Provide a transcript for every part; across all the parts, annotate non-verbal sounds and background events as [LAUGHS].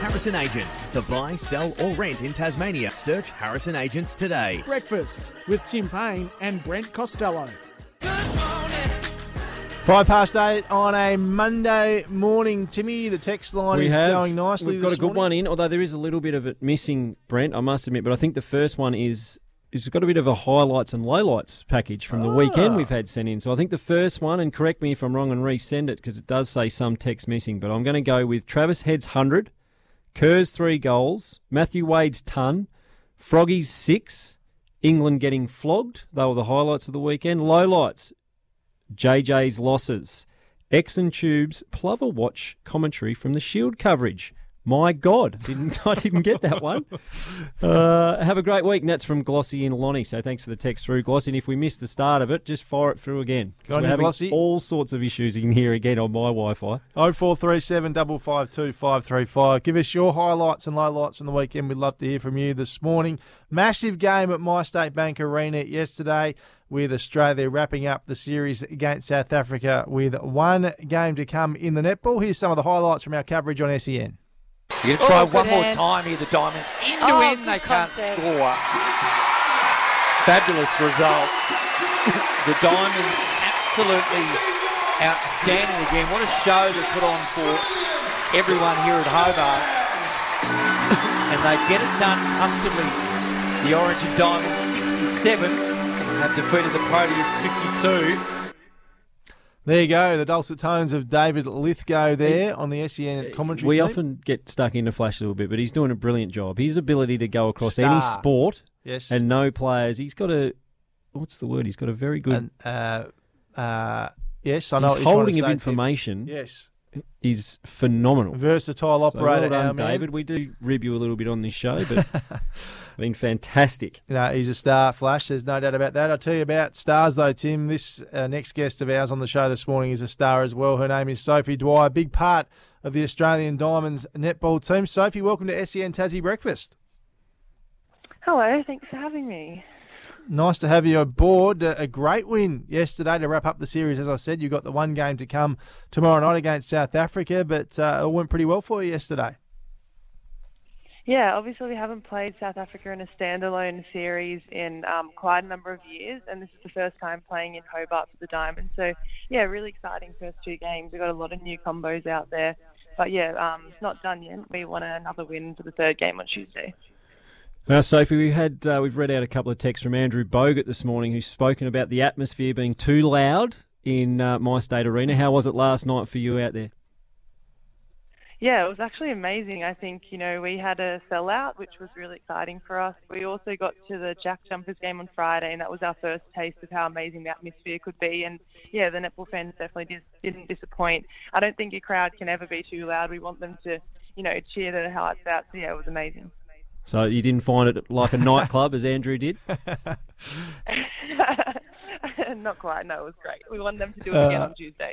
Harrison Agents. To buy, sell, or rent in Tasmania, search Harrison Agents today. Breakfast with Tim Payne and Brent Costello. Five past eight on a Monday morning. Timmy, the text line We is have. going nicely. We've got this a good morning. one in, although there is a little bit of it missing, Brent. I must admit, but I think the first one is is got a bit of a highlights and lowlights package from the Ah. weekend we've had sent in. So I think the first one, and correct me if I'm wrong and resend it because it does say some text missing, but I'm going to go with Travis Head's hundred, Kerr's three goals, Matthew Wade's ton, Froggy's six, England getting flogged. They were the highlights of the weekend. Lowlights, JJ's losses. X and Tube's Plover Watch commentary from the Shield coverage. My God, didn't [LAUGHS] I didn't get that one. Uh, have a great week. And that's from Glossy and Lonnie. So thanks for the text through, Glossy. And if we missed the start of it, just fire it through again. 'Cause Go on we're having Glossy. all sorts of issues in here again on my Wi-Fi. Oh four three seven double five two five three five. Give us your highlights and lowlights from the weekend. We'd love to hear from you this morning. Massive game at My State Bank Arena yesterday with Australia wrapping up the series against South Africa with one game to come in the netball. Here's some of the highlights from our coverage on SEN. You're going to try Oh, one good more hand. time here, the Diamonds. End to Oh, end, good they can't score. Fabulous result. the Diamonds absolutely outstanding again. What a show to put on for everyone here at Hobart. [LAUGHS] and they get it done comfortably. The Origin Diamonds 67 have defeated the Proteas 52. There you go, the dulcet tones of David Lithgow there on the SEN commentary. we team. often get stuck in the flash a little bit, but he's doing a brilliant job. His ability to go across any sport yes, and no players. He's got a what's the word? He's got a very good. And, uh, uh, yes, I know. his what you're trying holding of information Yes, is phenomenal. versatile So operator, well done, our man. David. We do rib you a little bit on this show, but [LAUGHS] been fantastic. You know, he's a star, Flash. There's no doubt about that. I'll tell you about stars, though, Tim. This uh, next guest of ours on the show this morning is a star as well. Her name is Sophie Dwyer, big part of the Australian Diamonds netball team. Sophie, welcome to SEN Tassie Breakfast. Hello, thanks for having me. Nice to have you aboard. Uh, a great win yesterday to wrap up the series. As I said, you've got the one game to come tomorrow night against South Africa, but uh, it went pretty well for you yesterday. Yeah, obviously we haven't played South Africa in a standalone series in um, quite a number of years, and this is the first time playing in Hobart for the Diamonds. So, yeah, really exciting first two games. We've got a lot of new combos out there. But yeah, um, it's not done yet. We want another win for the third game on Tuesday. Now, Sophie, we had uh, we've read out a couple of texts from Andrew Bogut this morning, who's spoken about the atmosphere being too loud in uh, my state arena. How was it last night for you out there? Yeah, it was actually amazing. I think, you know, we had a sellout, which was really exciting for us. We also got to the Jack Jumpers game on Friday, and that was our first taste of how amazing the atmosphere could be. And yeah, the netball fans definitely dis- didn't disappoint. I don't think your crowd can ever be too loud. We want them to, you know, cheer their hearts out. So yeah, it was amazing. So you didn't find it like a nightclub as Andrew did? [LAUGHS] Not quite. No, it was great. We want them to do it again Uh, on Tuesday.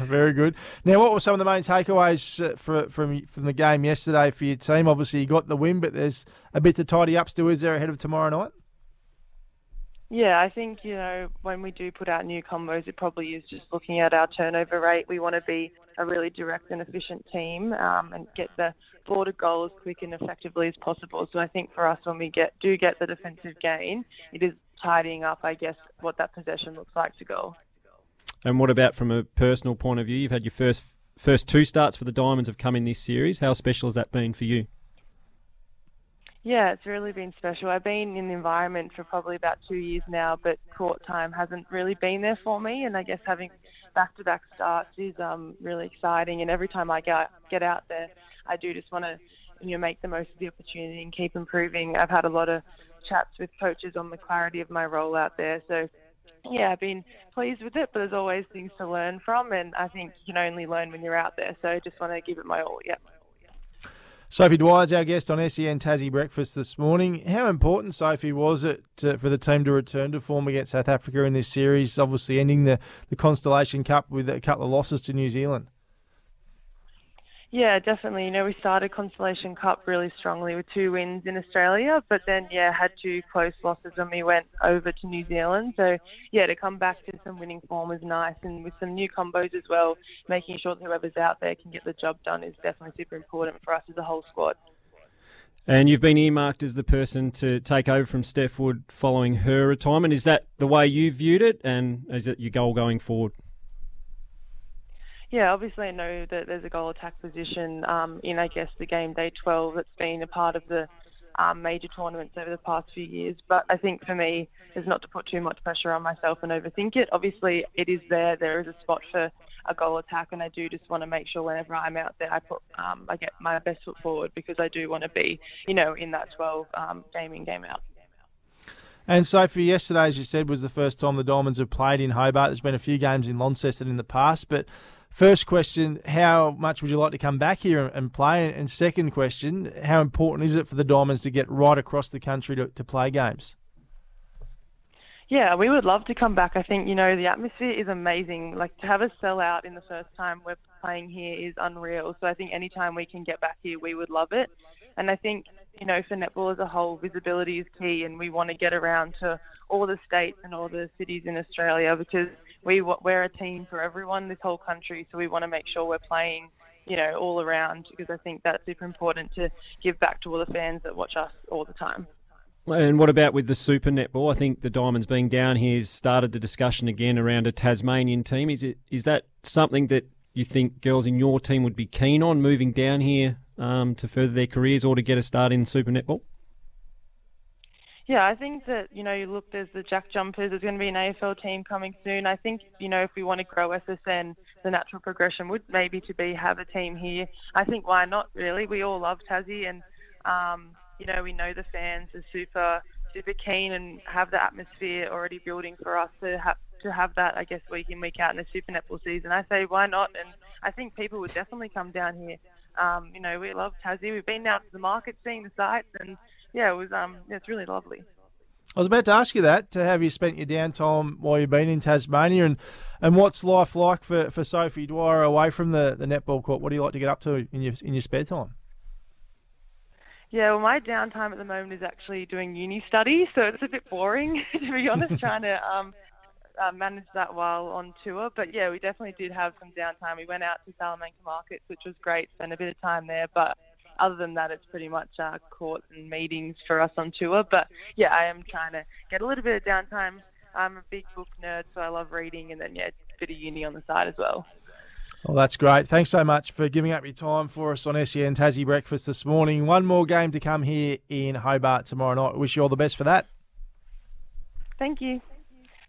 [LAUGHS] Very good. Now, what were some of the main takeaways uh, for, from from the game yesterday for your team? Obviously, you got the win, but there's a bit to tidy up still, is there, ahead of tomorrow night? Yeah, I think, you know, when we do put out new combos, it probably is just looking at our turnover rate. We want to be a really direct and efficient team um, and get the ball to goal as quick and effectively as possible. So I think for us, when we get do get the defensive gain, it is tidying up, I guess, what that possession looks like to goal. And what about from a personal point of view? You've had your first first two starts for the Diamonds have come in this series. How special has that been for you? Yeah, it's really been special. I've been in the environment for probably about two years now, but court time hasn't really been there for me. And I guess having back-to-back starts is um, really exciting. And every time I get get out there, I do just want to you know make the most of the opportunity and keep improving. I've had a lot of chats with coaches on the clarity of my role out there, so yeah, I've been pleased with it, but there's always things to learn from, and I think you can only learn when you're out there. So I just want to give it my all. Yeah. Sophie Dwyer's our guest on SEN Tassie Breakfast this morning. How important, Sophie, was it to, for the team to return to form against South Africa in this series, obviously ending the, the Constellation Cup with a couple of losses to New Zealand? Yeah, definitely. You know, we started Constellation Cup really strongly with two wins in Australia, but then, yeah, had two close losses when we went over to New Zealand. So, yeah, to come back to some winning form was nice. And with some new combos as well, making sure that whoever's out there can get the job done is definitely super important for us as a whole squad. And you've been earmarked as the person to take over from Steph Wood following her retirement. Is that the way you viewed it, and is it your goal going forward? Yeah, obviously I know that there's a goal attack position um, in, I guess, the game day 12 that's been a part of the um, major tournaments over the past few years. But I think for me, is not to put too much pressure on myself and overthink it. Obviously, it is there. There is a spot for a goal attack, and I do just want to make sure whenever I'm out there, I put um, I get my best foot forward because I do want to be, you know, in that 12 um, game in game out. And Sophie, yesterday, as you said, was the first time the Diamonds have played in Hobart. There's been a few games in Launceston in the past, but First question, how much would you like to come back here and play? And second question, how important is it for the Diamonds to get right across the country to, to play games? Yeah, we would love to come back. I think, you know, the atmosphere is amazing. Like to have a sellout in the first time we're playing here is unreal. So I think anytime we can get back here, we would love it. And I think, you know, for netball as a whole, visibility is key and we want to get around to all the states and all the cities in Australia because – we we're a team for everyone, this whole country. So we want to make sure we're playing, you know, all around because I think that's super important to give back to all the fans that watch us all the time. And what about with the Super Netball? I think the Diamonds being down here has started the discussion again around a Tasmanian team. Is it is that something that you think girls in your team would be keen on moving down here um, to further their careers or to get a start in Super Netball? Yeah, I think that, you know, you look, there's the Jack Jumpers, there's going to be an AFL team coming soon. I think, you know, if we want to grow SSN, the natural progression would maybe to be have a team here. I think why not, really? We all love Tassie and, um, you know, we know the fans are super, super keen and have the atmosphere already building for us to have to have that, I guess, week in, week out in the Super Netball season. I say, why not? And I think people would definitely come down here. Um, you know, we love Tassie. We've been out to the market, seeing the sites, and yeah, it was um, yeah, it's really lovely. I was about to ask you that. To have you spent your downtime while you've been in Tasmania, and and what's life like for, for Sophie Dwyer away from the, the netball court? What do you like to get up to in your in your spare time? Yeah, well, my downtime at the moment is actually doing uni study, so it's a bit boring [LAUGHS] to be honest, [LAUGHS] trying to um, uh, manage that while on tour. But yeah, we definitely did have some downtime. We went out to Salamanca markets, which was great. Spent a bit of time there, but other than that, it's pretty much uh, courts and meetings for us on tour. But yeah, I am trying to get a little bit of downtime. I'm a big book nerd, so I love reading, and then yeah, a bit of uni on the side as well. Well, that's great. Thanks so much for giving up your time for us on SEN Tassie Breakfast this morning. One more game to come here in Hobart tomorrow night. Wish you all the best for that. Thank you.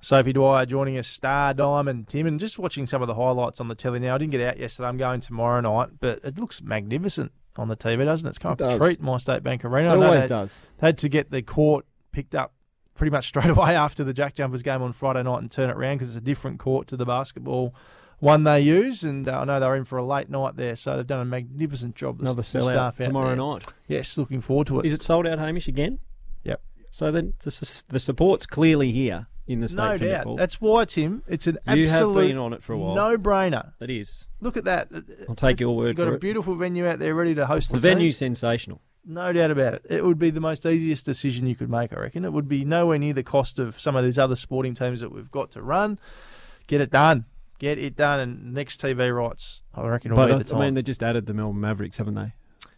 Sophie Dwyer joining us, Star Diamond Tim, and just watching some of the highlights on the telly now. I didn't get out yesterday. I'm going tomorrow night, but it looks magnificent on the TV, doesn't it? It's kind it does. a treat, My State Bank Arena. It always they, does. They had to get the court picked up pretty much [LAUGHS] straight away after the Jack Jumpers game on Friday night and turn it around because it's a different court to the basketball one they use. And uh, I know they were in for a late night there, so they've done a magnificent job. Another the, sellout staff tomorrow night. Yes, looking forward to it. Is it sold out, Hamish, again? Yep. So then the, the support's clearly here in the state no doubt. netball. That's why, Tim. It's an you have absolute been on it for a while. no-brainer. It is. Look at that. I'll take your word You've got for a it. beautiful venue out there ready to host The the team. venue's sensational. No doubt about it. It would be the most easiest decision you could make, I reckon. It would be nowhere near the cost of some of these other sporting teams that we've got to run. Get it done. Get it done. And next TV rights, I reckon, will But be I, the time. I mean, they just added the Melbourne Mavericks, haven't they?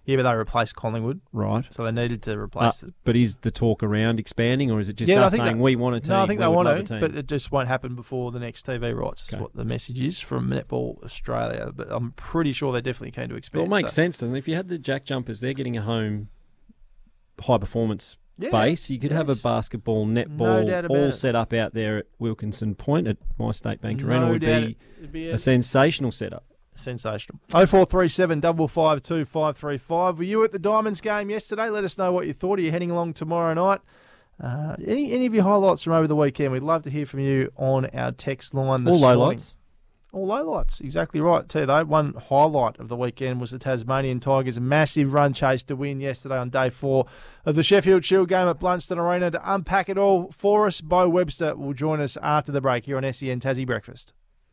Yeah, but they replaced Collingwood, Right. so they needed to Uh, replace it. but is the talk around expanding, or is it just Yeah, us saying that- we want a team? No, I think we they want to, a team? but it just won't happen before the next TV rights. Is what the message is from Netball Australia. But I'm pretty sure they're definitely keen to expand. Well, it makes so- sense, doesn't it? If you had the Jack Jumpers, they're getting a home high performance Yeah, base. You could have a basketball, netball, about all it. set up out there at Wilkinson Point at My State Bank Arena No would doubt be be a sensational setup. Sensational. 0437 552 535. Were you at the Diamonds game yesterday? Let us know what you thought. Are you heading along tomorrow night? Uh, any any of your highlights from over the weekend? We'd love to hear from you on our text line. This All lowlights. All lowlights, exactly right. Too though, one highlight of the weekend was the Tasmanian Tigers' massive run chase to win yesterday on day four of the Sheffield Shield game at Blundstone Arena. To unpack it all for us, Beau Webster will join us after the break here on SEN Tassie Breakfast.